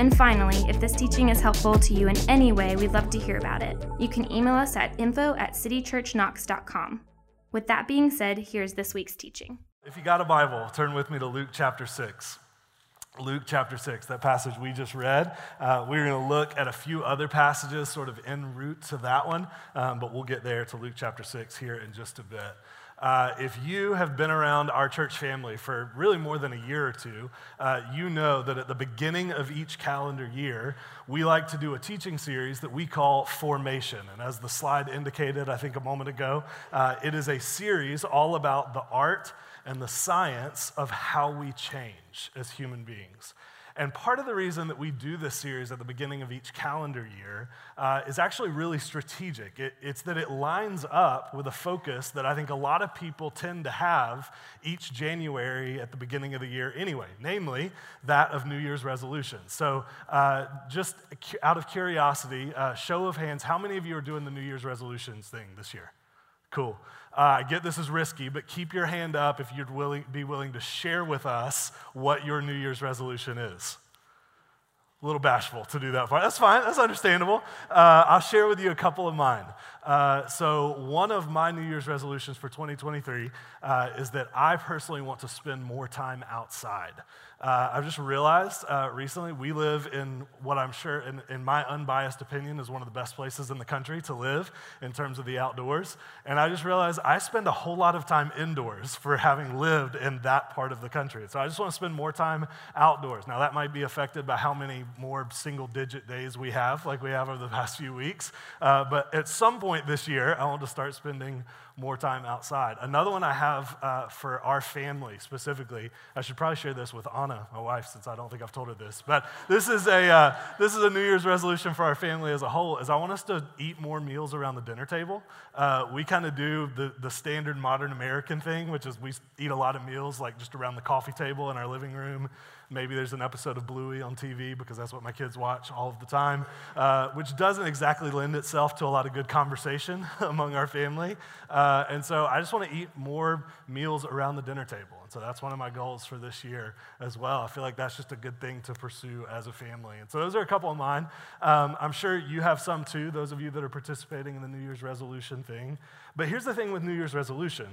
And finally, if this teaching is helpful to you in any way, we'd love to hear about it. You can email us at info at citychurchknox.com. With that being said, here's this week's teaching. If you got a Bible, turn with me to Luke chapter 6. Luke chapter 6, that passage we just read. Uh, we're going to look at a few other passages sort of en route to that one, um, but we'll get there to Luke chapter 6 here in just a bit. Uh, if you have been around our church family for really more than a year or two, uh, you know that at the beginning of each calendar year, we like to do a teaching series that we call Formation. And as the slide indicated, I think a moment ago, uh, it is a series all about the art and the science of how we change as human beings. And part of the reason that we do this series at the beginning of each calendar year uh, is actually really strategic. It, it's that it lines up with a focus that I think a lot of people tend to have each January at the beginning of the year anyway, namely that of New Year's resolutions. So, uh, just out of curiosity, uh, show of hands, how many of you are doing the New Year's resolutions thing this year? Cool. Uh, I get this is risky, but keep your hand up if you'd willing, be willing to share with us what your New Year's resolution is. A little bashful to do that for. That's fine. That's understandable. Uh, I'll share with you a couple of mine. Uh, so, one of my New Year's resolutions for 2023 uh, is that I personally want to spend more time outside. Uh, I've just realized uh, recently we live in what I'm sure, in, in, my unbiased opinion, is one of the best places in the country to live in terms of the outdoors. And I just realized I spend a whole lot of time indoors for having lived in that part of the country. So I just want to spend more time outdoors. Now, that might be affected by how many more single digit days we have, like we have over the past few weeks. Uh, but at some point this year, I want to start spending more time outside. Another one I have uh, for our family specifically, I should probably share this with Anna, my wife, since I don't think I've told her this. But this is a, uh, this is a New Year's resolution for our family as a whole, is I want us to eat more meals around the dinner table. Uh, we kind of do the, the standard modern American thing, which is we eat a lot of meals like just around the coffee table in our living room Maybe there's an episode of Bluey on TV because that's what my kids watch all of the time, uh, which doesn't exactly lend itself to a lot of good conversation among our family. Uh, and so I just want to eat more meals around the dinner table. And so that's one of my goals for this year as well. I feel like that's just a good thing to pursue as a family. And so those are a couple of mine. Um, I'm sure you have some too, those of you that are participating in the New Year's resolution thing. But here's the thing with New Year's resolution.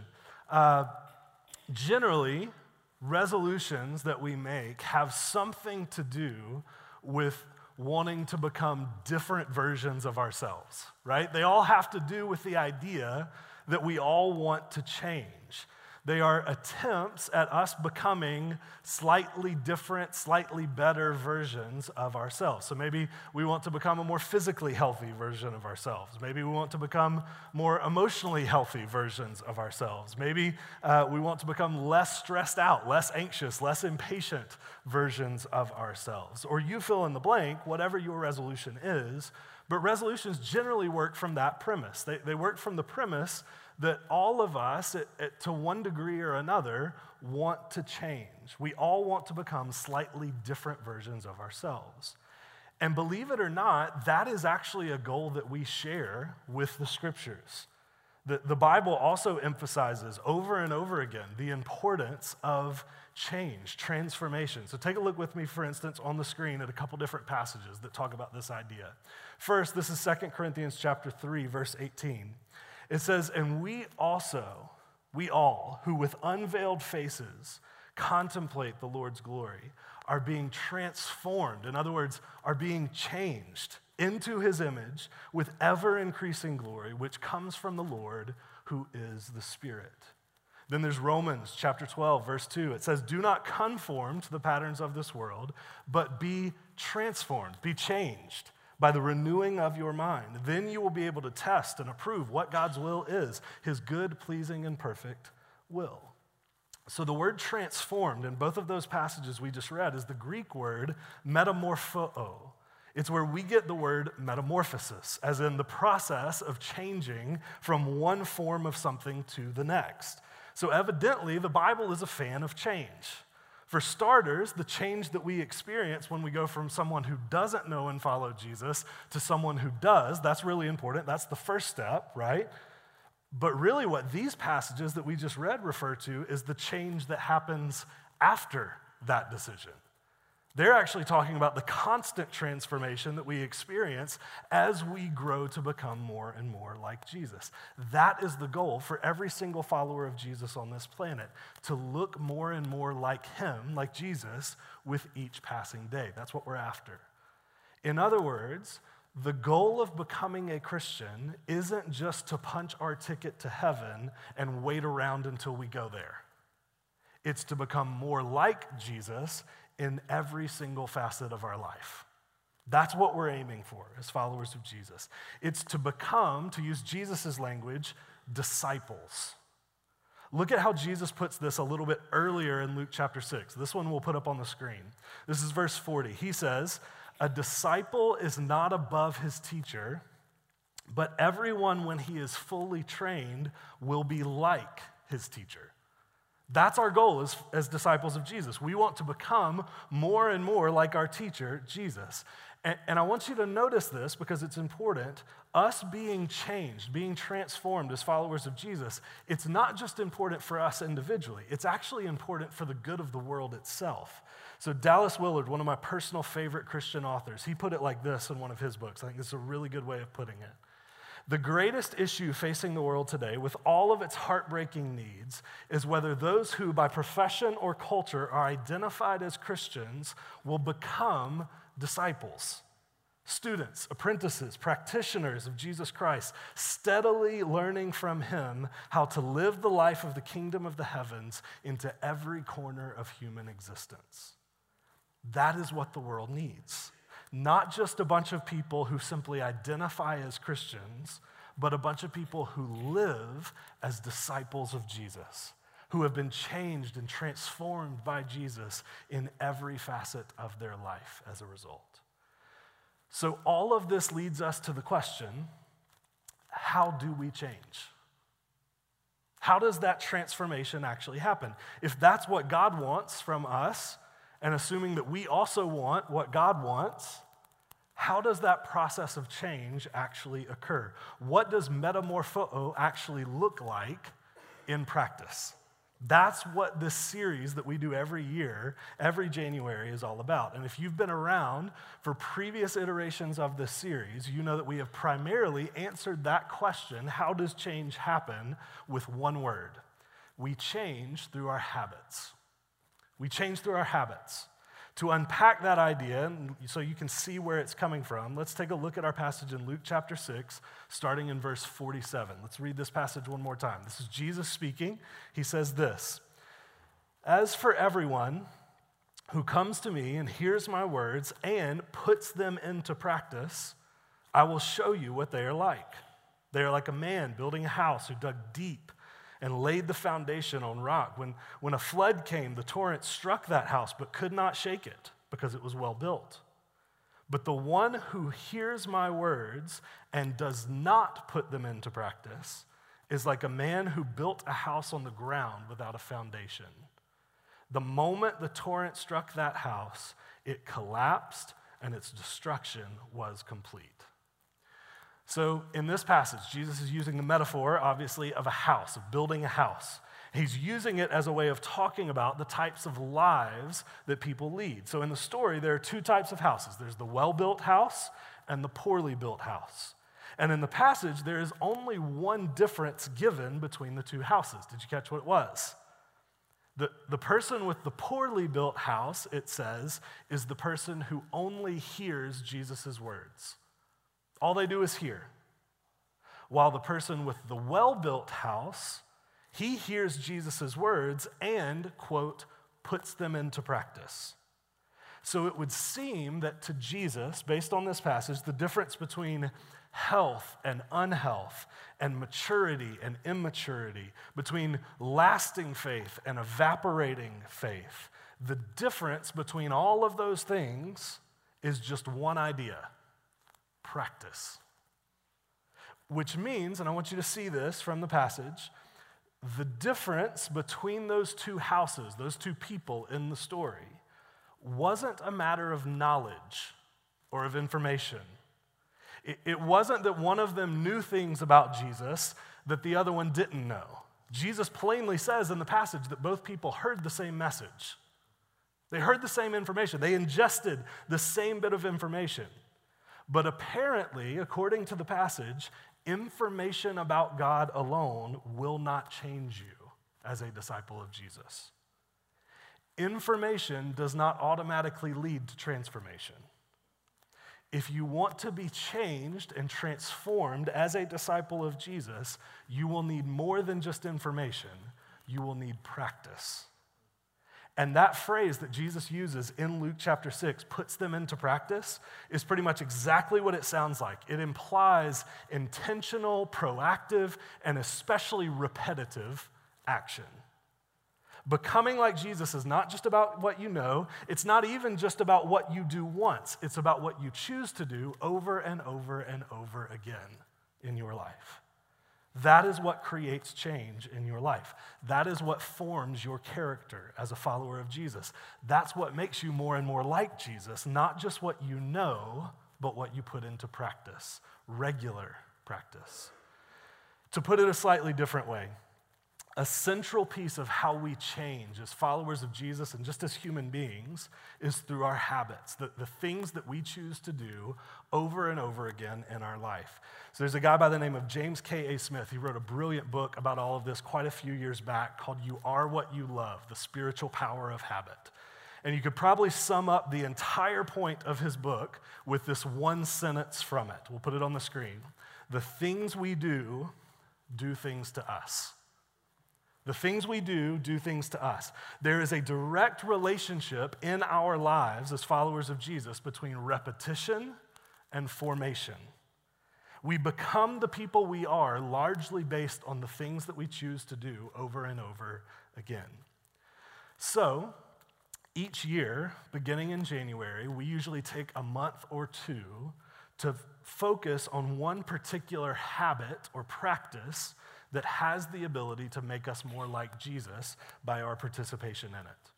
Uh, generally, resolutions that we make have something to do with wanting to become different versions of ourselves, right? They all have to do with the idea that we all want to change. They are attempts at us becoming slightly different, slightly better versions of ourselves. So maybe we want to become a more physically healthy version of ourselves. Maybe we want to become more emotionally healthy versions of ourselves. Maybe uh, we want to become less stressed out, less anxious, less impatient versions of ourselves. Or you fill in the blank, whatever your resolution is. But resolutions generally work from that premise. They, they work from the premise that all of us, at, at, to one degree or another, want to change. We all want to become slightly different versions of ourselves. And believe it or not, that is actually a goal that we share with the scriptures. The, the Bible also emphasizes over and over again the importance of change, transformation. So take a look with me, for instance, on the screen at a couple different passages that talk about this idea. First, this is 2 Corinthians chapter 3, verse 18. It says, And we also, we all, who with unveiled faces contemplate the Lord's glory, are being transformed. In other words, are being changed into his image with ever increasing glory, which comes from the Lord who is the Spirit. Then there's Romans chapter 12, verse 2. It says, Do not conform to the patterns of this world, but be transformed, be changed by the renewing of your mind. Then you will be able to test and approve what God's will is, his good, pleasing, and perfect will. So the word transformed in both of those passages we just read is the Greek word metamorpho. It's where we get the word metamorphosis, as in the process of changing from one form of something to the next. So, evidently, the Bible is a fan of change. For starters, the change that we experience when we go from someone who doesn't know and follow Jesus to someone who does, that's really important. That's the first step, right? But really, what these passages that we just read refer to is the change that happens after that decision. They're actually talking about the constant transformation that we experience as we grow to become more and more like Jesus. That is the goal for every single follower of Jesus on this planet to look more and more like Him, like Jesus, with each passing day. That's what we're after. In other words, the goal of becoming a Christian isn't just to punch our ticket to heaven and wait around until we go there. It's to become more like Jesus in every single facet of our life. That's what we're aiming for as followers of Jesus. It's to become, to use Jesus' language, disciples. Look at how Jesus puts this a little bit earlier in Luke chapter 6. This one we'll put up on the screen. This is verse 40. He says, A disciple is not above his teacher, but everyone, when he is fully trained, will be like his teacher. That's our goal as, as disciples of Jesus. We want to become more and more like our teacher, Jesus. And, and I want you to notice this because it's important. Us being changed, being transformed as followers of Jesus, it's not just important for us individually, it's actually important for the good of the world itself. So, Dallas Willard, one of my personal favorite Christian authors, he put it like this in one of his books. I think this is a really good way of putting it. The greatest issue facing the world today, with all of its heartbreaking needs, is whether those who, by profession or culture, are identified as Christians will become disciples. Students, apprentices, practitioners of Jesus Christ, steadily learning from Him how to live the life of the kingdom of the heavens into every corner of human existence. That is what the world needs not just a bunch of people who simply identify as Christians, but a bunch of people who live as disciples of Jesus, who have been changed and transformed by Jesus in every facet of their life as a result. So, all of this leads us to the question how do we change? How does that transformation actually happen? If that's what God wants from us, and assuming that we also want what God wants, how does that process of change actually occur? What does metamorpho actually look like in practice? That's what this series that we do every year, every January, is all about. And if you've been around for previous iterations of this series, you know that we have primarily answered that question how does change happen with one word? We change through our habits. We change through our habits. To unpack that idea, so you can see where it's coming from, let's take a look at our passage in Luke chapter 6, starting in verse 47. Let's read this passage one more time. This is Jesus speaking. He says this As for everyone who comes to me and hears my words and puts them into practice, I will show you what they are like. They are like a man building a house who dug deep and laid the foundation on rock. When, when a flood came, the torrent struck that house but could not shake it because it was well built. But the one who hears my words and does not put them into practice is like a man who built a house on the ground without a foundation. The moment the torrent struck that house, it collapsed and its destruction was complete. So, in this passage, Jesus is using the metaphor, obviously, of a house, of building a house. He's using it as a way of talking about the types of lives that people lead. So, in the story, there are two types of houses there's the well built house and the poorly built house. And in the passage, there is only one difference given between the two houses. Did you catch what it was? The, the person with the poorly built house, it says, is the person who only hears Jesus' words. All they do is hear. While the person with the well built house, he hears Jesus' words and, quote, puts them into practice. So it would seem that to Jesus, based on this passage, the difference between health and unhealth, and maturity and immaturity, between lasting faith and evaporating faith, the difference between all of those things is just one idea practice. Which means, and I want you to see this from the passage, the difference between those two houses, those two people in the story, wasn't a matter of knowledge or of information. It, wasn't that one of them knew things about Jesus that the other one didn't know. Jesus plainly says in the passage that both people heard the same message. They heard the same information, they ingested the same bit of information. But apparently, according to the passage, information about God alone will not change you as a disciple of Jesus. Information does not automatically lead to transformation. If you want to be changed and transformed as a disciple of Jesus, you will need more than just information, you will need practice. And that phrase that Jesus uses in Luke chapter 6, puts them into practice, is pretty much exactly what it sounds like. It implies intentional, proactive, and especially repetitive action. Becoming like Jesus is not just about what you know, it's not even just about what you do once, it's about what you choose to do over and over and over again in your life. That is what creates change in your life. That is what forms your character as a follower of Jesus. That's what makes you more and more like Jesus, not just what you know, but what you put into practice, regular practice. To put it a slightly different way, a central piece of how we change as followers of Jesus and just as human beings is through our habits, the, the things that we choose to do over and over again in our life. So there's a guy by the name of James K.A. Smith. He wrote a brilliant book about all of this quite a few years back called You Are What You Love The Spiritual Power of Habit. And you could probably sum up the entire point of his book with this one sentence from it. We'll put it on the screen. The things we do do things to us. The things we do do things to us. There is a direct relationship in our lives as followers of Jesus between repetition and formation. We become the people we are largely based on the things that we choose to do over and over again. So, each year, beginning in January, we usually take a month or two to focus on one particular habit or practice that has the ability to make us more like Jesus by our participation in it.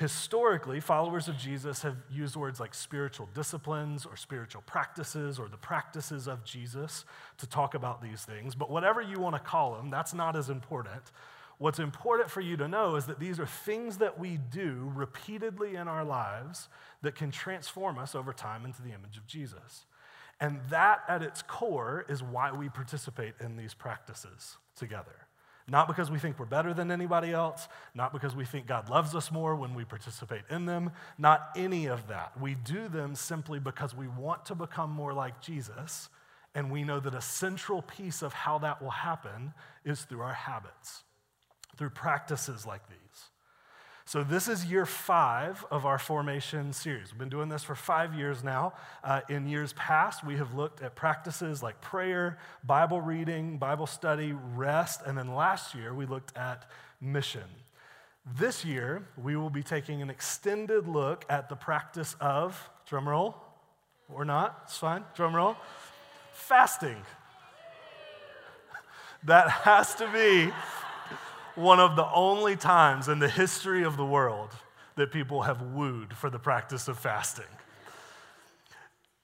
Historically, followers of Jesus have used words like spiritual disciplines or spiritual practices or the practices of Jesus to talk about these things. But whatever you want to call them, that's not as important. What's important for you to know is that these are things that we do repeatedly in our lives that can transform us over time into the image of Jesus. And that, at its core, is why we participate in these practices together. Not because we think we're better than anybody else, not because we think God loves us more when we participate in them, not any of that. We do them simply because we want to become more like Jesus, and we know that a central piece of how that will happen is through our habits, through practices like these. So, this is year five of our formation series. We've been doing this for five years now. Uh, in years past, we have looked at practices like prayer, Bible reading, Bible study, rest, and then last year we looked at mission. This year, we will be taking an extended look at the practice of, drumroll, or not, it's fine, drumroll, fasting. That has to be one of the only times in the history of the world that people have wooed for the practice of fasting.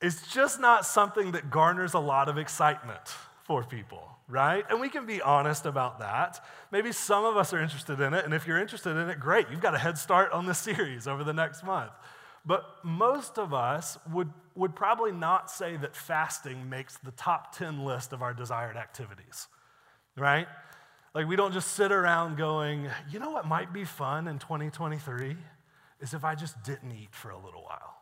It's just not something that garners a lot of excitement for people, right? And we can be honest about that. Maybe some of us are interested in it, and if you're interested in it, great. You've got a head start on the series over the next month. But most of us would, would probably not say that fasting makes the top 10 list of our desired activities, right? Like, we don't just sit around going, you know what might be fun in 2023? Is if I just didn't eat for a little while.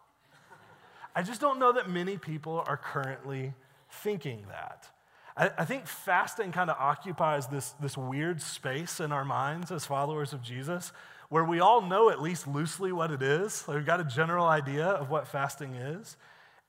I just don't know that many people are currently thinking that. I, I think fasting kind of occupies this, this weird space in our minds as followers of Jesus where we all know at least loosely what it is. Like we've got a general idea of what fasting is.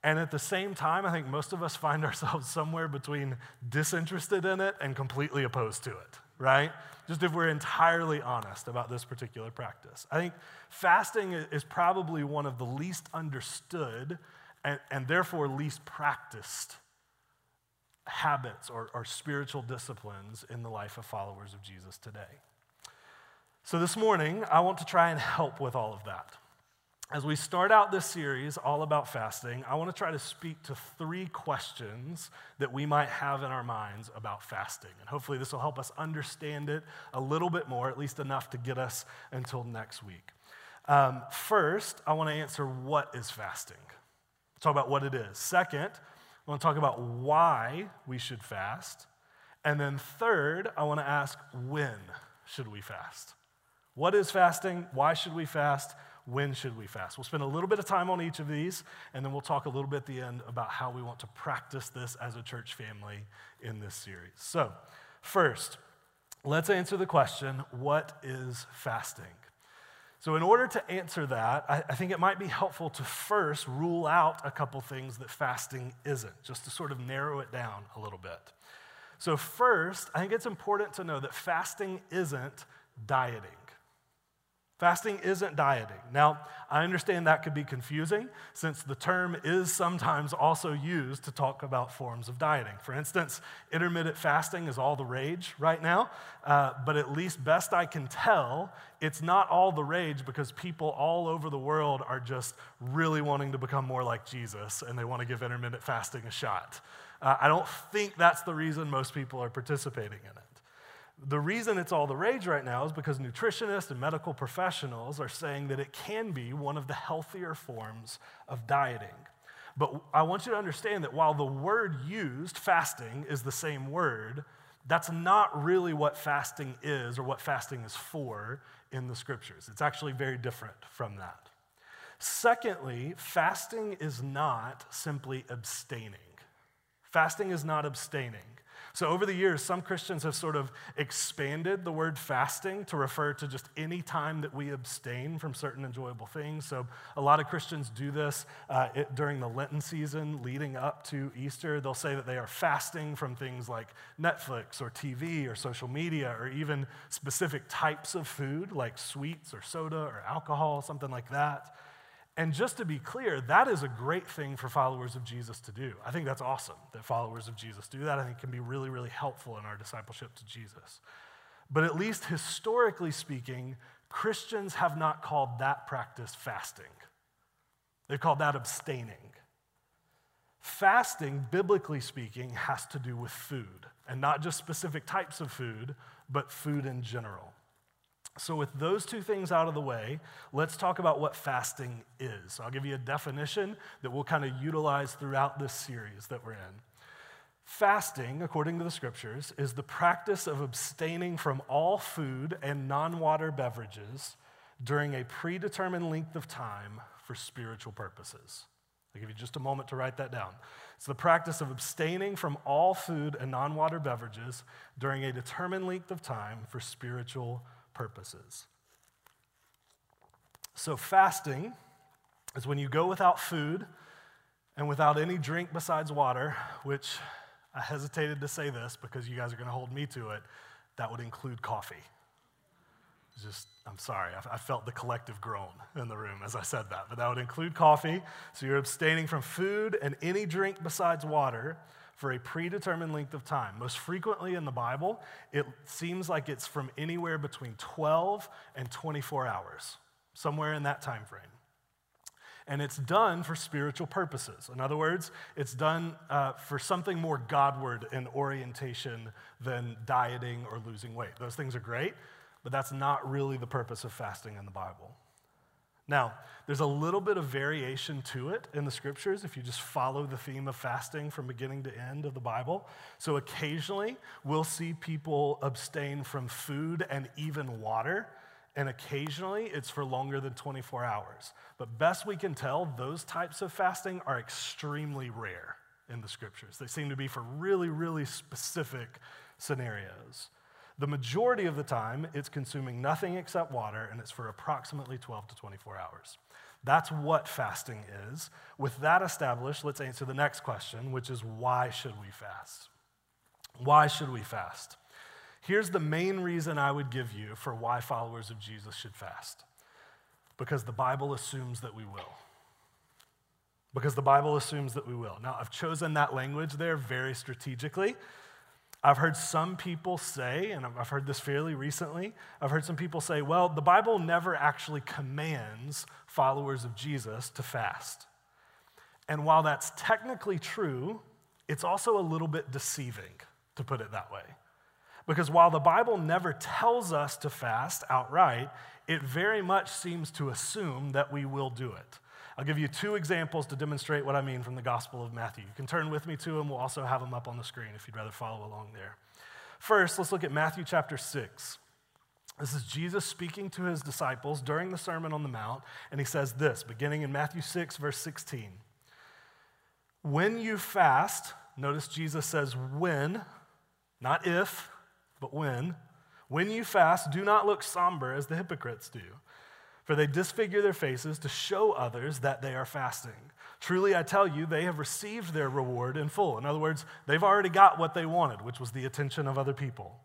And at the same time, I think most of us find ourselves somewhere between disinterested in it and completely opposed to it right? Just if we're entirely honest about this particular practice. I think fasting is probably one of the least understood and, and therefore least practiced habits or, or spiritual disciplines in the life of followers of Jesus today. So, this morning, I want to try and help with all of that. As we start out this series all about fasting, I want to try to speak to three questions that we might have in our minds about fasting. And hopefully, this will help us understand it a little bit more, at least enough to get us until next week. Um, first, I want to answer what is fasting, talk about what it is. Second, I want to talk about why we should fast. And then third, I want to ask when should we fast? What is fasting? Why should we fast? When should we fast? We'll spend a little bit of time on each of these, and then we'll talk a little bit at the end about how we want to practice this as a church family in this series. So, first, let's answer the question what is fasting? So, in order to answer that, I, I, think it might be helpful to first rule out a couple things that fasting isn't, just to sort of narrow it down a little bit. So, first, I think it's important to know that fasting isn't dieting. Fasting isn't dieting. Now, I understand that could be confusing since the term is sometimes also used to talk about forms of dieting. For instance, intermittent fasting is all the rage right now, uh, but at least best I can tell, it's not all the rage because people all over the world are just really wanting to become more like Jesus and they want to give intermittent fasting a shot. Uh, I don't think that's the reason most people are participating in it. The reason it's all the rage right now is because nutritionists and medical professionals are saying that it can be one of the healthier forms of dieting. But I want you to understand that while the word used, fasting, is the same word, that's not really what fasting is or what fasting is for in the scriptures. It's actually very different from that. Secondly, fasting is not simply abstaining. Fasting is not abstaining. So, over the years, some Christians have sort of expanded the word fasting to refer to just any time that we abstain from certain enjoyable things. So, a lot of Christians do this uh, it, during the Lenten season leading up to Easter. They'll say that they are fasting from things like Netflix or TV or social media or even specific types of food like sweets or soda or alcohol, something like that. And just to be clear, that is a great thing for followers of Jesus to do. I think that's awesome that followers of Jesus do that. I think can be really, really helpful in our discipleship to Jesus. But at least historically speaking, Christians have not called that practice fasting. They've called that abstaining. Fasting, biblically speaking, has to do with food, and not just specific types of food, but food in general. So, with those two things out of the way, let's talk about what fasting is. I'll give you a definition that we'll kind of utilize throughout this series that we're in. Fasting, according to the scriptures, is the practice of abstaining from all food and non water beverages during a predetermined length of time for spiritual purposes. I'll give you just a moment to write that down. It's the practice of abstaining from all food and non water beverages during a determined length of time for spiritual purposes. So, fasting is when you go without food and without any drink besides water, which I hesitated to say this because you guys are going to hold me to it. That would include coffee. Just, I'm sorry, I, felt the collective groan in the room as I said that, but that would include coffee. So you're abstaining from food and any drink besides water for a predetermined length of time. Most frequently in the Bible, it seems like it's from anywhere between 12 and 24 hours, somewhere in that time frame. And it's done for spiritual purposes. In other words, it's done uh, for something more Godward in orientation than dieting or losing weight. Those things are great, but that's not really the purpose of fasting in the Bible. Now, there's a little bit of variation to it in the scriptures if you just follow the theme of fasting from beginning to end of the Bible. So occasionally we'll see people abstain from food and even water, and occasionally it's for longer than 24 hours. But best we can tell, those types of fasting are extremely rare in the scriptures. They seem to be for really, really specific scenarios. The majority of the time, it's consuming nothing except water, and it's for approximately 12 to 24 hours. That's what fasting is. With that established, let's answer the next question, which is why should we fast? Why should we fast? Here's the main reason I would give you for why followers of Jesus should fast because the Bible assumes that we will. because the Bible assumes that we will. Now, I've chosen that language there very strategically. I've heard some people say, and I've heard this fairly recently, I've heard some people say, well, the Bible never actually commands followers of Jesus to fast. And while that's technically true, it's also a little bit deceiving, to put it that way. Because while the Bible never tells us to fast outright, it very much seems to assume that we will do it. I'll give you two examples to demonstrate what I mean from the Gospel of Matthew. You can turn with me to them. We'll also have them up on the screen if you'd rather follow along there. First, let's look at Matthew chapter 6. This is Jesus speaking to his disciples during the Sermon on the Mount, and he says this, beginning in Matthew 6, verse 16. When you fast, notice Jesus says when, not if, but when. When you fast, do not look somber as the hypocrites do for they disfigure their faces to show others that they are fasting. Truly, I tell you, they have received their reward in full. In other words, they've already got what they wanted, which was the attention of other people.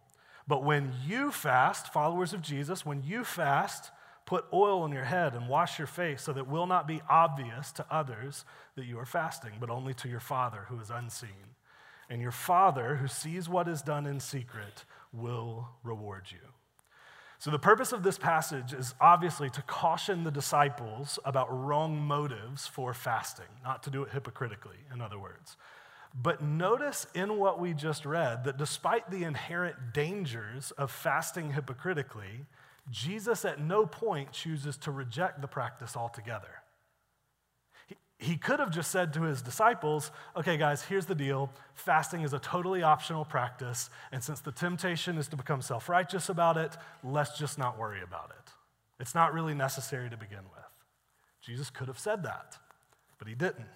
But when you fast, followers of Jesus, when you fast, put oil on your head and wash your face so that it will not be obvious to others that you are fasting, but only to your Father who is unseen. And your Father who sees what is done in secret will reward you. So, the purpose of this passage is obviously to caution the disciples about wrong motives for fasting, not to do it hypocritically, in other words. But notice in what we just read that despite the inherent dangers of fasting hypocritically, Jesus at no point chooses to reject the practice altogether. He could have just said to his disciples, okay, guys, here's the deal. Fasting is a totally optional practice, and since the temptation is to become self righteous about it, let's just not worry about it. It's not really necessary to begin with. Jesus could have said that, but he didn't.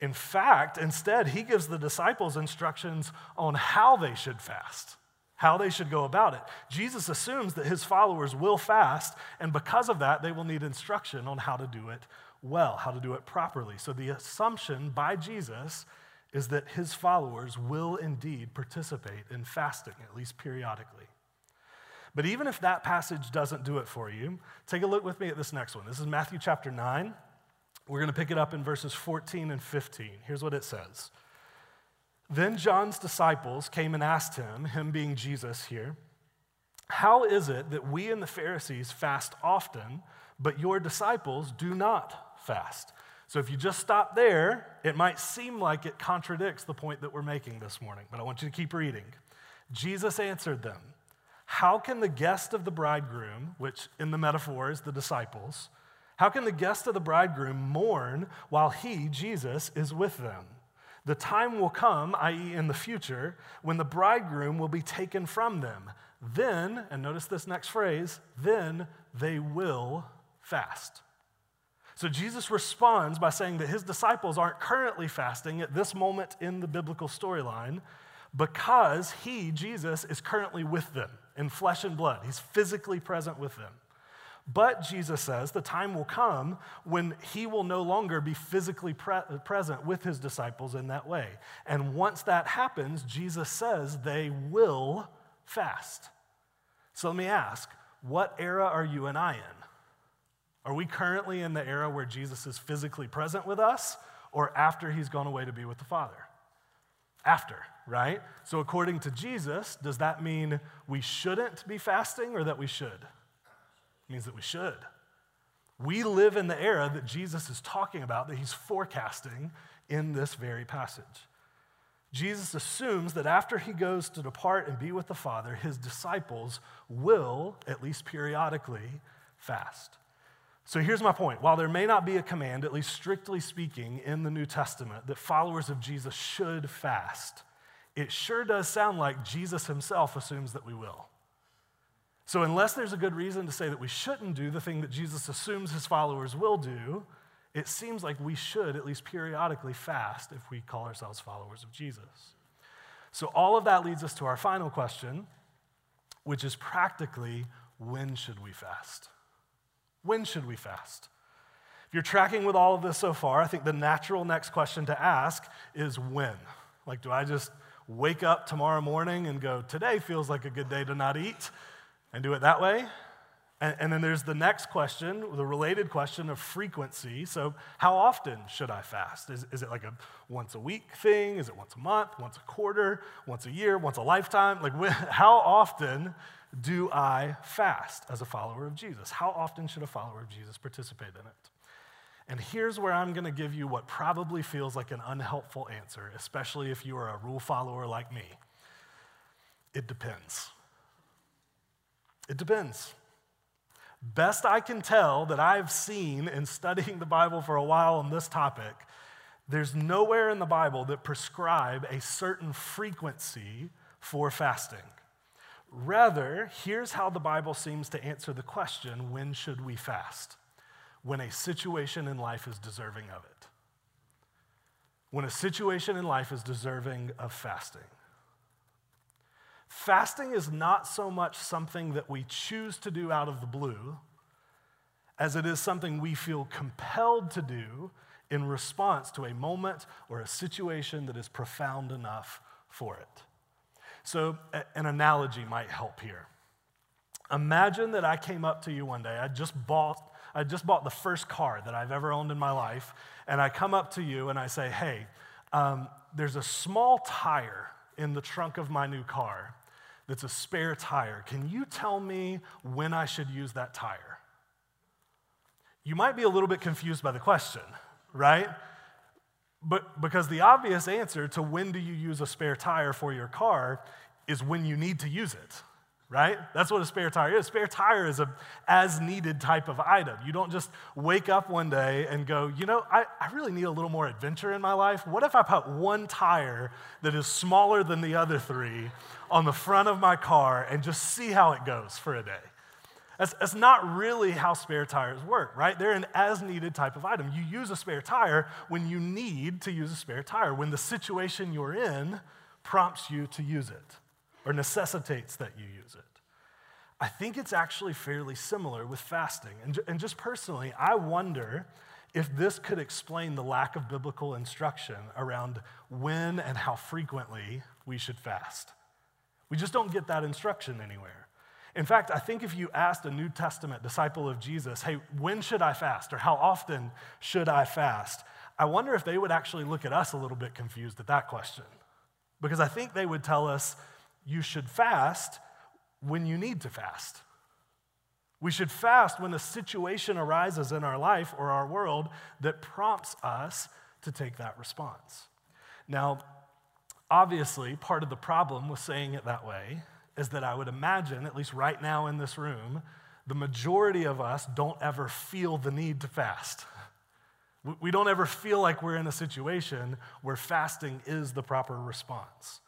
In fact, instead, he gives the disciples instructions on how they should fast, how they should go about it. Jesus assumes that his followers will fast, and because of that, they will need instruction on how to do it well, how to do it properly. So the assumption by Jesus is that his followers will indeed participate in fasting, at least periodically. But even if that passage doesn't do it for you, take a look with me at this next one. This is Matthew chapter 9. We're going to pick it up in verses 14 and 15. Here's what it says Then John's disciples came and asked him, him being Jesus here, How is it that we and the Pharisees fast often, but your disciples do not? Fast. So if you just stop there, it might seem like it contradicts the point that we're making this morning, but I want you to keep reading. Jesus answered them, How can the guest of the bridegroom, which in the metaphor is the disciples, how can the guest of the bridegroom mourn while he, Jesus, is with them? The time will come, i.e., in the future, when the bridegroom will be taken from them. Then, and notice this next phrase, then they will fast. So Jesus responds by saying that his disciples aren't currently fasting at this moment in the biblical storyline because he, Jesus, is currently with them in flesh and blood. He's physically present with them. But Jesus says the time will come when he will no longer be physically pre- present with his disciples in that way. And once that happens, Jesus says they will fast. So let me ask what era are you and I in? Are we currently in the era where Jesus is physically present with us or after he's gone away to be with the Father? After, right? So, according to Jesus, does that mean we shouldn't be fasting or that we should? It means that we should. We live in the era that Jesus is talking about, that he's forecasting in this very passage. Jesus assumes that after he goes to depart and be with the Father, his disciples will, at least periodically, fast. So here's my point. While there may not be a command, at least strictly speaking, in the New Testament that followers of Jesus should fast, it sure does sound like Jesus himself assumes that we will. So, unless there's a good reason to say that we shouldn't do the thing that Jesus assumes his followers will do, it seems like we should at least periodically fast if we call ourselves followers of Jesus. So, all of that leads us to our final question, which is practically when should we fast? When should we fast? If you're tracking with all of this so far, I think the natural next question to ask is when? Like, do I just wake up tomorrow morning and go, today feels like a good day to not eat, and do it that way? And, and, then there's the next question, the related question of frequency. So, how often should I fast? Is, is it like a once a week thing? Is it once a month, once a quarter, once a year, once a lifetime? Like, how often do I fast as a follower of Jesus? How often should a follower of Jesus participate in it? And here's where I'm going to give you what probably feels like an unhelpful answer, especially if you are a rule follower like me. It depends. It depends. Best I can tell that I've seen in studying the Bible for a while on this topic, there's nowhere in the Bible that prescribe a certain frequency for fasting. Rather, here's how the Bible seems to answer the question when should we fast? When a situation in life is deserving of it. When a situation in life is deserving of fasting. Fasting is not so much something that we choose to do out of the blue as it is something we feel compelled to do in response to a moment or a situation that is profound enough for it. So, an analogy might help here. Imagine that I came up to you one day. I just bought I just bought the first car that I've ever owned in my life, and I come up to you and I say, "Hey, um, there's a small tire in the trunk of my new car, that's a spare tire. Can you tell me when I should use that tire? You might be a little bit confused by the question, right? But because the obvious answer to when do you use a spare tire for your car is when you need to use it right? That's what a spare tire is. A spare tire is a as needed type of item. You don't just wake up one day and go, you know, I, I really need a little more adventure in my life. What if I put one tire that is smaller than the other three on the front of my car and just see how it goes for a day? That's, that's not really how spare tires work, right? They're an as needed type of item. You use a spare tire when you need to use a spare tire, when the situation you're in prompts you to use it or necessitates that you use it. I think it's actually fairly similar with fasting. And, and just personally, I wonder if this could explain the lack of biblical instruction around when and how frequently we should fast. We just don't get that instruction anywhere. In fact, I think if you asked a New Testament disciple of Jesus, hey, when should I fast or how often should I fast? I wonder if they would actually look at us a little bit confused at that question. Because I think they would tell us you should fast when you need to fast. We should fast when a situation arises in our life or our world that prompts us to take that response. Now, obviously, part of the problem with saying it that way is that I would imagine, at least right now in this room, the majority of us don't ever feel the need to fast. We don't ever feel like we're in a situation where fasting is the proper response.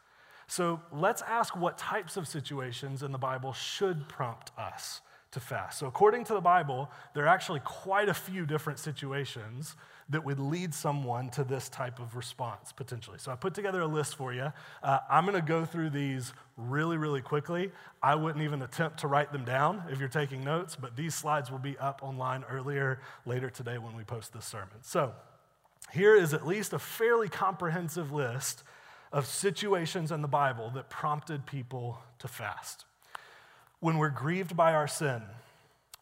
So let's ask what types of situations in the Bible should prompt us to fast. So, according to the Bible, there are actually quite a few different situations that would lead someone to this type of response potentially. So, I put together a list for you. Uh, I'm going to go through these really, really quickly. I wouldn't even attempt to write them down if you're taking notes, but these slides will be up online earlier later today when we post this sermon. So, here is at least a fairly comprehensive list of situations in the Bible that prompted people to fast. When we're grieved by our sin,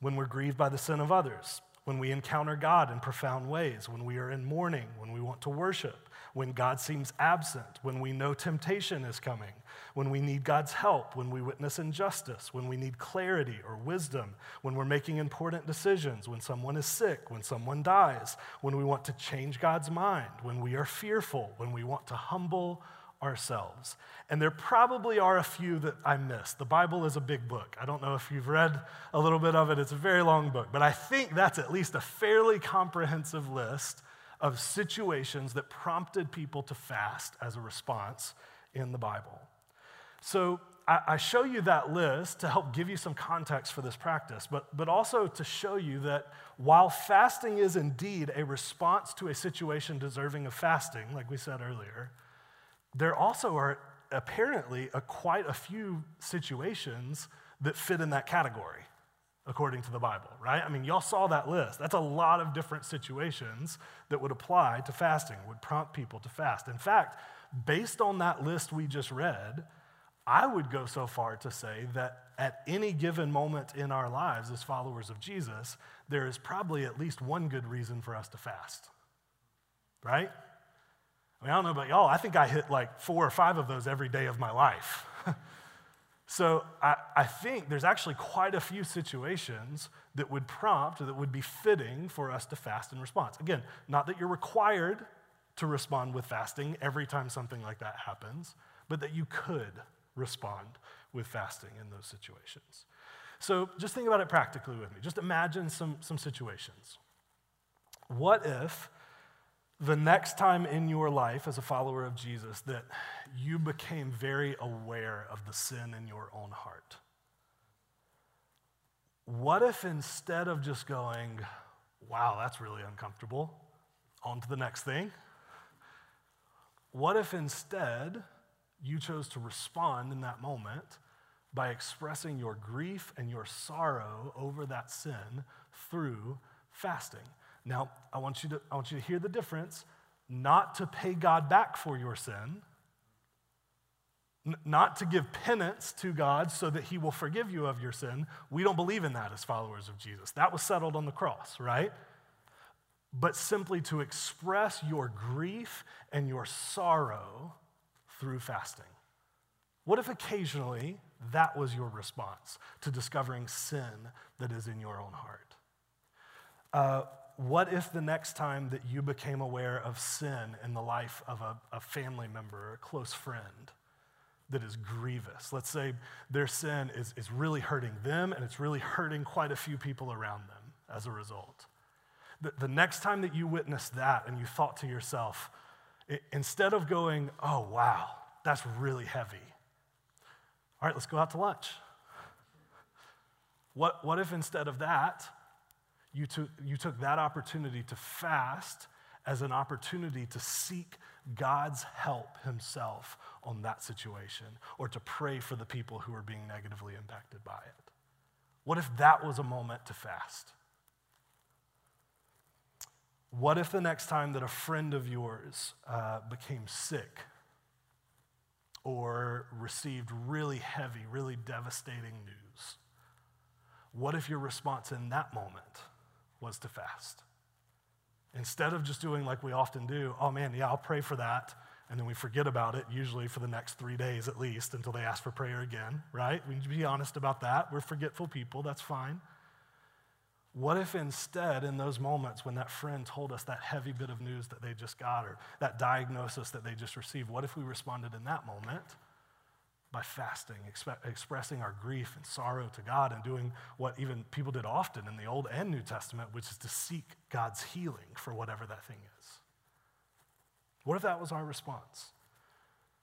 when we're grieved by the sin of others, when we encounter God in profound ways, when we are in mourning, when we want to worship, when God seems absent, when we know temptation is coming, when we need God's help, when we witness injustice, when we need clarity or wisdom, when we're making important decisions, when someone is sick, when someone dies, when we want to change God's mind, when we are fearful, when we want to humble ourselves. And there probably are a few that I missed. The Bible is a big book. I don't know if you've read a little bit of it, it's a very long book, but I think that's at least a fairly comprehensive list of situations that prompted people to fast as a response in the Bible. So I, show you that list to help give you some context for this practice, but, but also to show you that while fasting is indeed a response to a situation deserving of fasting, like we said earlier, there also are apparently a, quite a few situations that fit in that category, according to the Bible, right? I mean, y'all saw that list. That's a lot of different situations that would apply to fasting, would prompt people to fast. In fact, based on that list we just read, I would go so far to say that at any given moment in our lives as followers of Jesus, there is probably at least one good reason for us to fast. Right? I mean, I don't know about y'all, I think I hit like four or five of those every day of my life. so I, I think there's actually quite a few situations that would prompt, that would be fitting for us to fast in response. Again, not that you're required to respond with fasting every time something like that happens, but that you could respond with fasting in those situations. So just think about it practically with me. Just imagine some, some situations. What if the next time in your life as a follower of Jesus that you became very aware of the sin in your own heart? What if instead of just going, wow, that's really uncomfortable, on to the next thing? What if instead you chose to respond in that moment by expressing your grief and your sorrow over that sin through fasting? Now, I want you to, I want you to hear the difference not to pay God back for your sin, n- not to give penance to God so that he will forgive you of your sin. We don't believe in that as followers of Jesus. That was settled on the cross, right? But simply to express your grief and your sorrow through fasting. What if occasionally that was your response to discovering sin that is in your own heart? Uh, what if the next time that you became aware of sin in the life of a, a family member or a close friend that is grievous? Let's say their sin is, is really hurting them and it's really hurting quite a few people around them as a result. The, the next time that you witnessed that and you thought to yourself, it, instead of going, oh, wow, that's really heavy, all right, let's go out to lunch. What, what if instead of that, you took, you took that opportunity to fast as an opportunity to seek God's help Himself on that situation or to pray for the people who are being negatively impacted by it? What if that was a moment to fast? What if the next time that a friend of yours uh, became sick or received really heavy, really devastating news? What if your response in that moment was to fast. Instead of just doing like we often do, oh man, yeah, I'll pray for that, and then we forget about it, usually for the next three days at least, until they ask for prayer again, right? We need to be honest about that. We're forgetful people, that's fine. What if instead, in those moments when that friend told us that heavy bit of news that they just got or that diagnosis that they just received, what if we responded in that moment by fasting, exp- expressing our grief and sorrow to God, and doing what even people did often in the Old and New Testament, which is to seek God's healing for whatever that thing is. What if that was our response?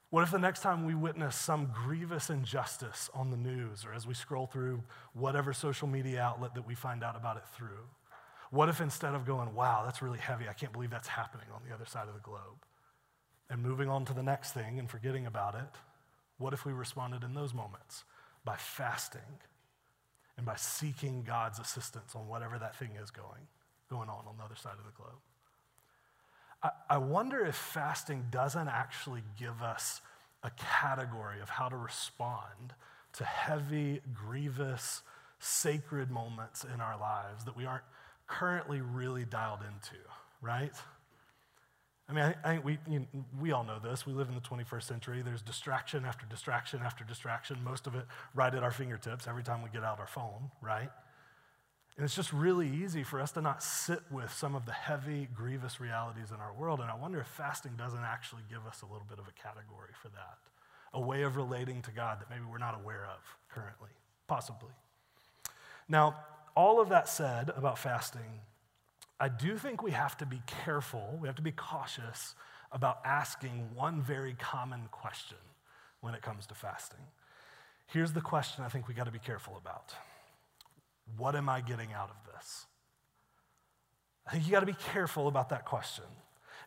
What if the next time we witness some grievous injustice on the news or as we scroll through whatever social media outlet that we find out about it through? What if instead of going, wow, that's really heavy, I can't believe that's happening on the other side of the globe, and moving on to the next thing and forgetting about it, what if we responded in those moments by fasting and by seeking God's assistance on whatever that thing is going, going on on the other side of the globe? I, I wonder if fasting doesn't actually give us a category of how to respond to heavy, grievous, sacred moments in our lives that we aren't currently really dialed into, right? I mean, I, I think we, you know, we all know this. We live in the 21st century. There's distraction after distraction after distraction, most of it right at our fingertips every time we get out our phone, right? And it's just really easy for us to not sit with some of the heavy, grievous realities in our world. And I wonder if fasting doesn't actually give us a little bit of a category for that, a way of relating to God that maybe we're not aware of currently, possibly. Now, all of that said about fasting, I do think we have to be careful, we have to be cautious about asking one very common question when it comes to fasting. Here's the question I think we got to be careful about What am I getting out of this? I think you got to be careful about that question.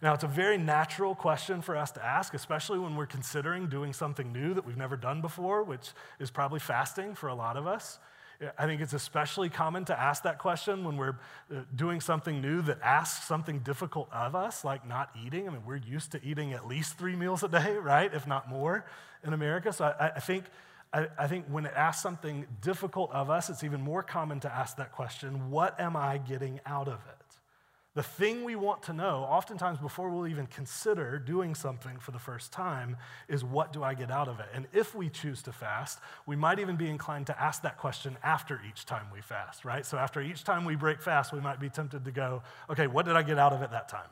Now, it's a very natural question for us to ask, especially when we're considering doing something new that we've never done before, which is probably fasting for a lot of us. I think it's especially common to ask that question when we're uh, doing something new that asks something difficult of us, like not eating. I mean, we're used to eating at least three meals a day, right? If not more in America. So I, I think I, I think when it asks something difficult of us, it's even more common to ask that question what am I getting out of it? The thing we want to know, oftentimes before we'll even consider doing something for the first time, is what do I get out of it? And if we choose to fast, we might even be inclined to ask that question after each time we fast, right? So after each time we break fast, we might be tempted to go, okay, what did I get out of it that time?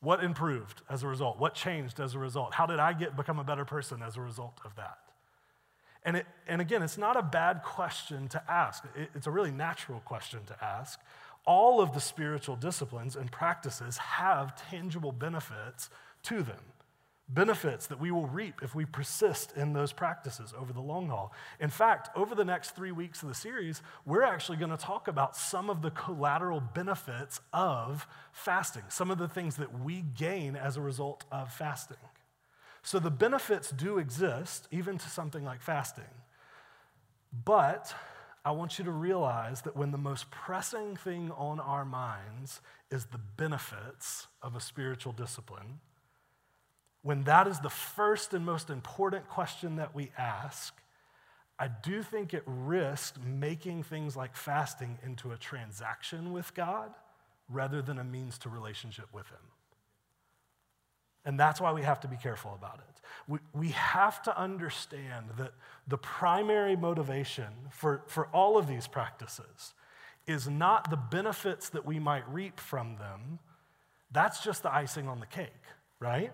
What improved as a result? What changed as a result? How did I get become a better person as a result of that? And, it, and again, it's not a bad question to ask. It, it's a really natural question to ask all of the spiritual disciplines and practices have tangible benefits to them. Benefits that we will reap if we persist in those practices over the long haul. In fact, over the next three weeks of the series, we're actually going to talk about some of the collateral benefits of fasting, some of the things that we gain as a result of fasting. So the benefits do exist, even to something like fasting. But I want you to realize that when the most pressing thing on our minds is the benefits of a spiritual discipline, when that is the first and most important question that we ask, I do think it risks making things like fasting into a transaction with God rather than a means to relationship with Him. And that's why we have to be careful about it. We, we have to understand that the primary motivation for, for all of these practices is not the benefits that we might reap from them. That's just the icing on the cake, right?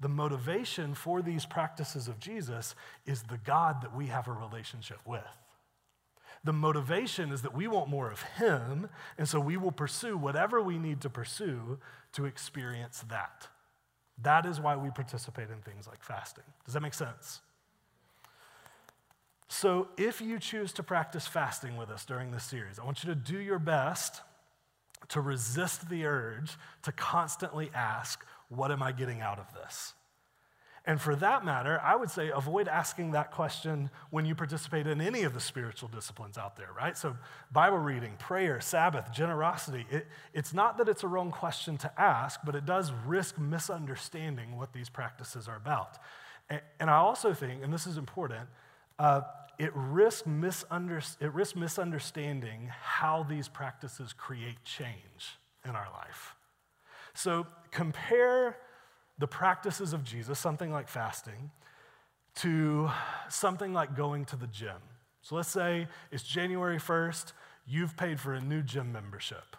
The motivation for these practices of Jesus is the God that we have a relationship with. The motivation is that we want more of Him, and so we will pursue whatever we need to pursue to experience that. That is why we participate in things like fasting. Does that make sense? So, if you choose to practice fasting with us during this series, I want you to do your best to resist the urge to constantly ask, What am I getting out of this? And for that matter, I would say avoid asking that question when you participate in any of the spiritual disciplines out there, right? So, Bible reading, prayer, Sabbath, generosity, it, it's not that it's a wrong question to ask, but it does risk misunderstanding what these practices are about. And, and I also think, and this is important, uh, it, risks misunder, it risks misunderstanding how these practices create change in our life. So, compare the practices of Jesus, something like fasting, to something like going to the gym. So let's say it's January 1st, you've paid for a new gym membership.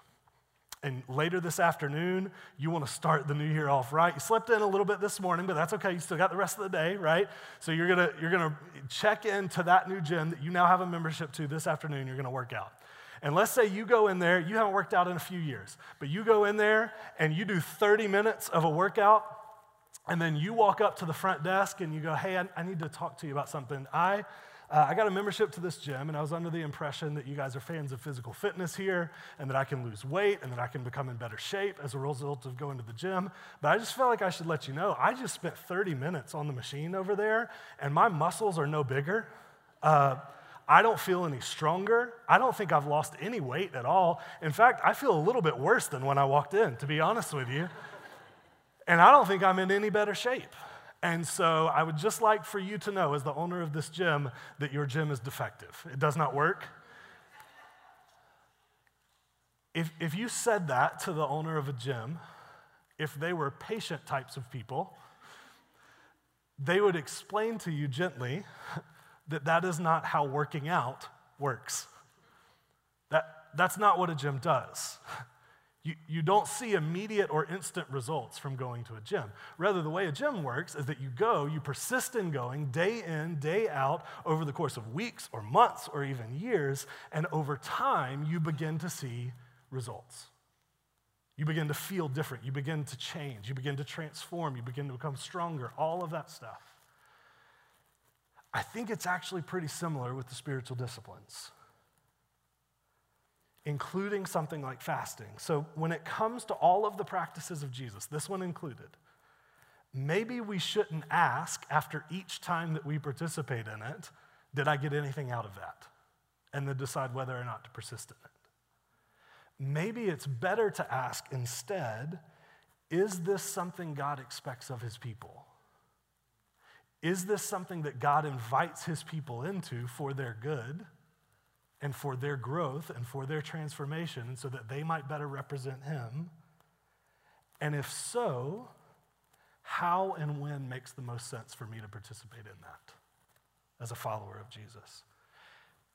And later this afternoon, you want to start the new year off right. You slept in a little bit this morning, but that's okay. You still got the rest of the day, right? So you're gonna you're gonna check into that new gym that you now have a membership to this afternoon. You're gonna work out. And let's say you go in there, you haven't worked out in a few years, but you go in there and you do 30 minutes of a workout and then you walk up to the front desk and you go, Hey, I, I need to talk to you about something. I, uh, I got a membership to this gym, and I was under the impression that you guys are fans of physical fitness here, and that I can lose weight, and that I can become in better shape as a result of going to the gym. But I just felt like I should let you know I just spent 30 minutes on the machine over there, and my muscles are no bigger. Uh, I don't feel any stronger. I don't think I've lost any weight at all. In fact, I feel a little bit worse than when I walked in, to be honest with you. And I don't think I'm in any better shape. And so I would just like for you to know, as the owner of this gym, that your gym is defective. It does not work. If, if you said that to the owner of a gym, if they were patient types of people, they would explain to you gently that that is not how working out works. That, that's not what a gym does. You, you don't see immediate or instant results from going to a gym. Rather, the way a gym works is that you go, you persist in going day in, day out over the course of weeks or months or even years, and over time, you begin to see results. You begin to feel different. You begin to change. You begin to transform. You begin to become stronger. All of that stuff. I think it's actually pretty similar with the spiritual disciplines including something like fasting. So, when it comes to all of the practices of Jesus, this one included, maybe we shouldn't ask after each time that we participate in it, did I get anything out of that? And then decide whether or not to persist in it. Maybe it's better to ask instead, is this something God expects of his people? Is this something that God invites his people into for their good and for their growth and for their transformation, so that they might better represent him? And if so, how and when makes the most sense for me to participate in that as a follower of Jesus?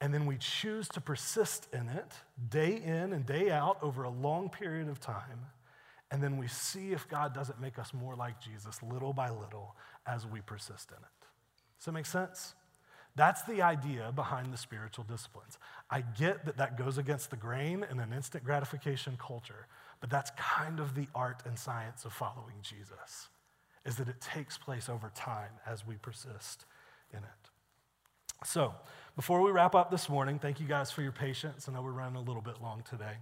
And then we choose to persist in it day in and day out over a long period of time. And then we see if God doesn't make us more like Jesus little by little as we persist in it. Does that make sense? That's the idea behind the spiritual disciplines. I get that that goes against the grain in an instant gratification culture, but that's kind of the art and science of following Jesus, is that it takes place over time as we persist in it. So, before we wrap up this morning, thank you guys for your patience. I know we're running a little bit long today.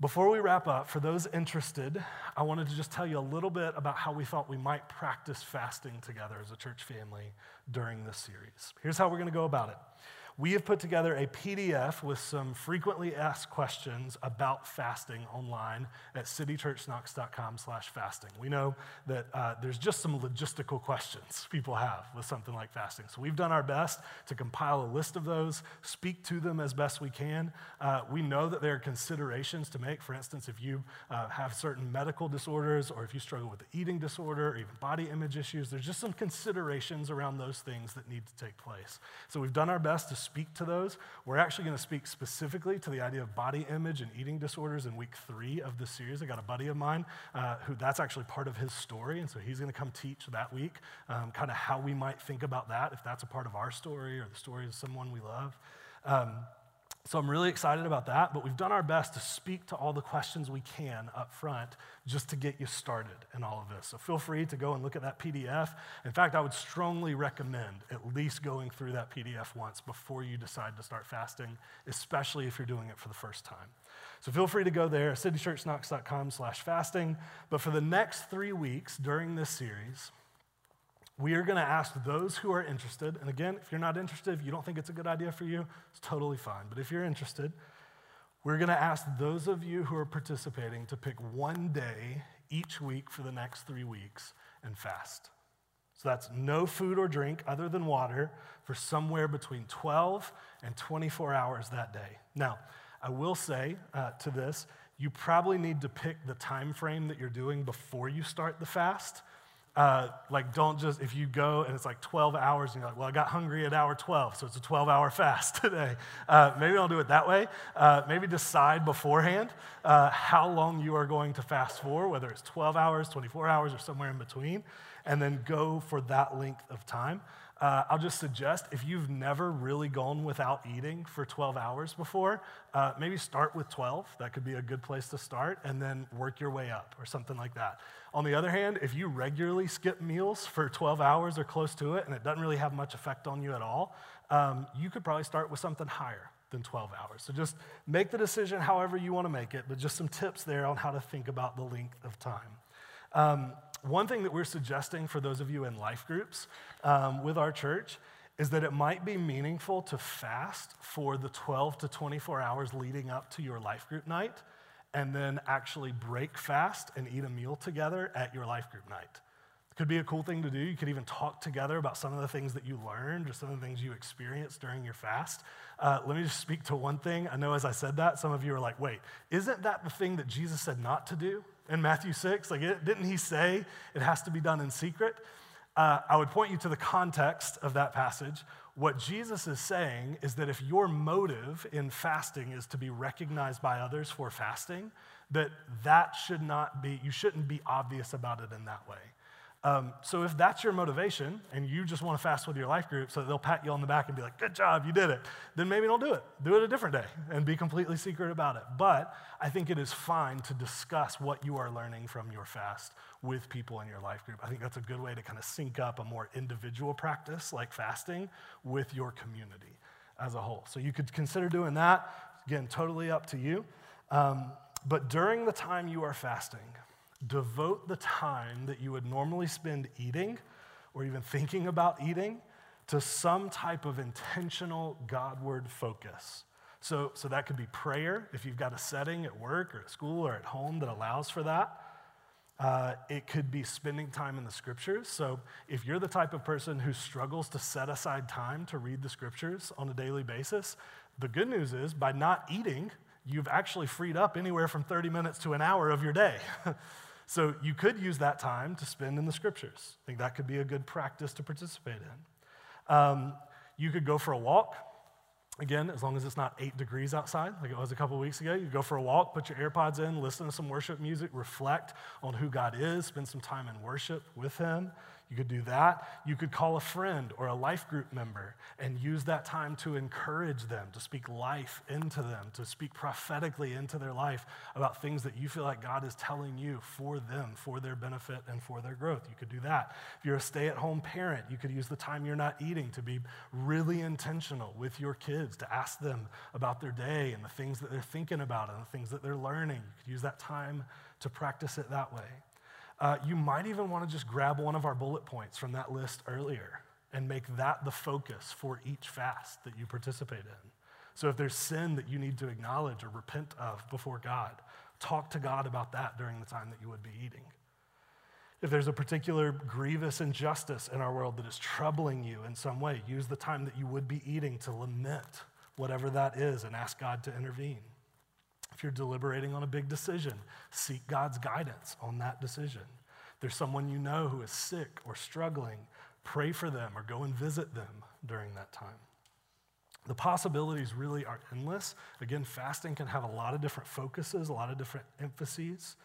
Before we wrap up, for those interested, I wanted to just tell you a little bit about how we thought we might practice fasting together as a church family during this series. Here's how we're going to go about it we have put together a PDF with some frequently asked questions about fasting online at citychurchknox.com slash fasting. We know that uh, there's just some logistical questions people have with something like fasting. So we've done our best to compile a list of those, speak to them as best we can. Uh, we know that there are considerations to make. For instance, if you uh, have certain medical disorders or if you struggle with the eating disorder or even body image issues, there's just some considerations around those things that need to take place. So we've done our best to speak to those. We're actually going to speak specifically to the idea of body image and eating disorders in week three of the series. I got a buddy of mine uh, who that's actually part of his story, and so he's going to come teach that week um, kind of how we might think about that, if that's a part of our story or the story of someone we love. Um, so I'm really excited about that, but we've done our best to speak to all the questions we can up front just to get you started in all of this. So feel free to go and look at that PDF. In fact, I would strongly recommend at least going through that PDF once before you decide to start fasting, especially if you're doing it for the first time. So feel free to go there, citychurchknox.com slash fasting. But for the next three weeks during this series, we are going to ask those who are interested, and again, if you're not interested, if you don't think it's a good idea for you, it's totally fine. But if you're interested, we're going to ask those of you who are participating to pick one day each week for the next three weeks and fast. So that's no food or drink other than water for somewhere between 12 and 24 hours that day. Now, I will say uh, to this, you probably need to pick the time frame that you're doing before you start the fast uh, like, don't just, if you go and it's like 12 hours and you're like, well, I got hungry at hour 12, so it's a 12 hour fast today. Uh, maybe I'll do it that way. Uh, maybe decide beforehand uh, how long you are going to fast for, whether it's 12 hours, 24 hours, or somewhere in between, and then go for that length of time. Uh, I'll just suggest if you've never really gone without eating for 12 hours before, uh, maybe start with 12. That could be a good place to start, and then work your way up or something like that. On the other hand, if you regularly skip meals for 12 hours or close to it, and it doesn't really have much effect on you at all, um, you could probably start with something higher than 12 hours. So just make the decision however you want to make it, but just some tips there on how to think about the length of time. Um, one thing that we're suggesting for those of you in life groups um, with our church is that it might be meaningful to fast for the 12 to 24 hours leading up to your life group night and then actually break fast and eat a meal together at your life group night. It could be a cool thing to do. You could even talk together about some of the things that you learned or some of the things you experienced during your fast. Uh, let me just speak to one thing. I know as I said that, some of you are like, wait, isn't that the thing that Jesus said not to do? In Matthew 6? Like, didn't he say it has to be done in secret? Uh, I would point you to the context of that passage. What Jesus is saying is that if your motive in fasting is to be recognized by others for fasting, that that should not be, you shouldn't be obvious about it in that way. Um, so if that's your motivation and you just want to fast with your life group so they'll pat you on the back and be like, good job, you did it, then maybe don't do it. Do it a different day and be completely secret about it. But I think it is fine to discuss what you are learning from your fast with people in your life group. I think that's a good way to kind of sync up a more individual practice like fasting with your community as a whole. So you could consider doing that. Again, totally up to you. Um, but during the time you are fasting, devote the time that you would normally spend eating or even thinking about eating to some type of intentional Godward focus. So, so that could be prayer if you've got a setting at work or at school or at home that allows for that. Uh, it could be spending time in the scriptures. So, if you're the type of person who struggles to set aside time to read the scriptures on a daily basis, the good news is by not eating, you've actually freed up anywhere from 30 minutes to an hour of your day. so, you could use that time to spend in the scriptures. I think that could be a good practice to participate in. Um, you could go for a walk. Again, as long as it's not eight degrees outside, like it was a couple weeks ago, you go for a walk, put your AirPods in, listen to some worship music, reflect on who God is, spend some time in worship with Him. You could do that. You could call a friend or a life group member and use that time to encourage them, to speak life into them, to speak prophetically into their life about things that you feel like God is telling you for them, for their benefit and for their growth. You could do that. If you're a stay at home parent, you could use the time you're not eating to be really intentional with your kids, to ask them about their day and the things that they're thinking about and the things that they're learning. You could use that time to practice it that way. Uh, you might even want to just grab one of our bullet points from that list earlier and make that the focus for each fast that you participate in. So if there's sin that you need to acknowledge or repent of before God, talk to God about that during the time that you would be eating. If there's a particular grievous injustice in our world that is troubling you in some way, use the time that you would be eating to lament whatever that is and ask God to intervene. If you're deliberating on a big decision, seek God's guidance on that decision. There's someone you know who is sick or struggling, pray for them or go and visit them during that time. The possibilities really are endless. Again, fasting can have a lot of different focuses, a lot of different emphases.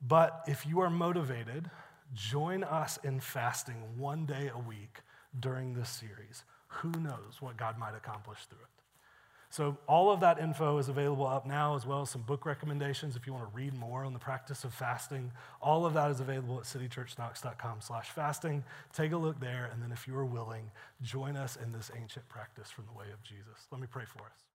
But if you are motivated, join us in fasting one day a week during this series. Who knows what God might accomplish through it? So all of that info is available up now, as well as some book recommendations if you want to read more on the practice of fasting. All of that is available at citychurchknox.com slash fasting. Take a look there, and then if you are willing, join us in this ancient practice from the way of Jesus. Let me pray for us.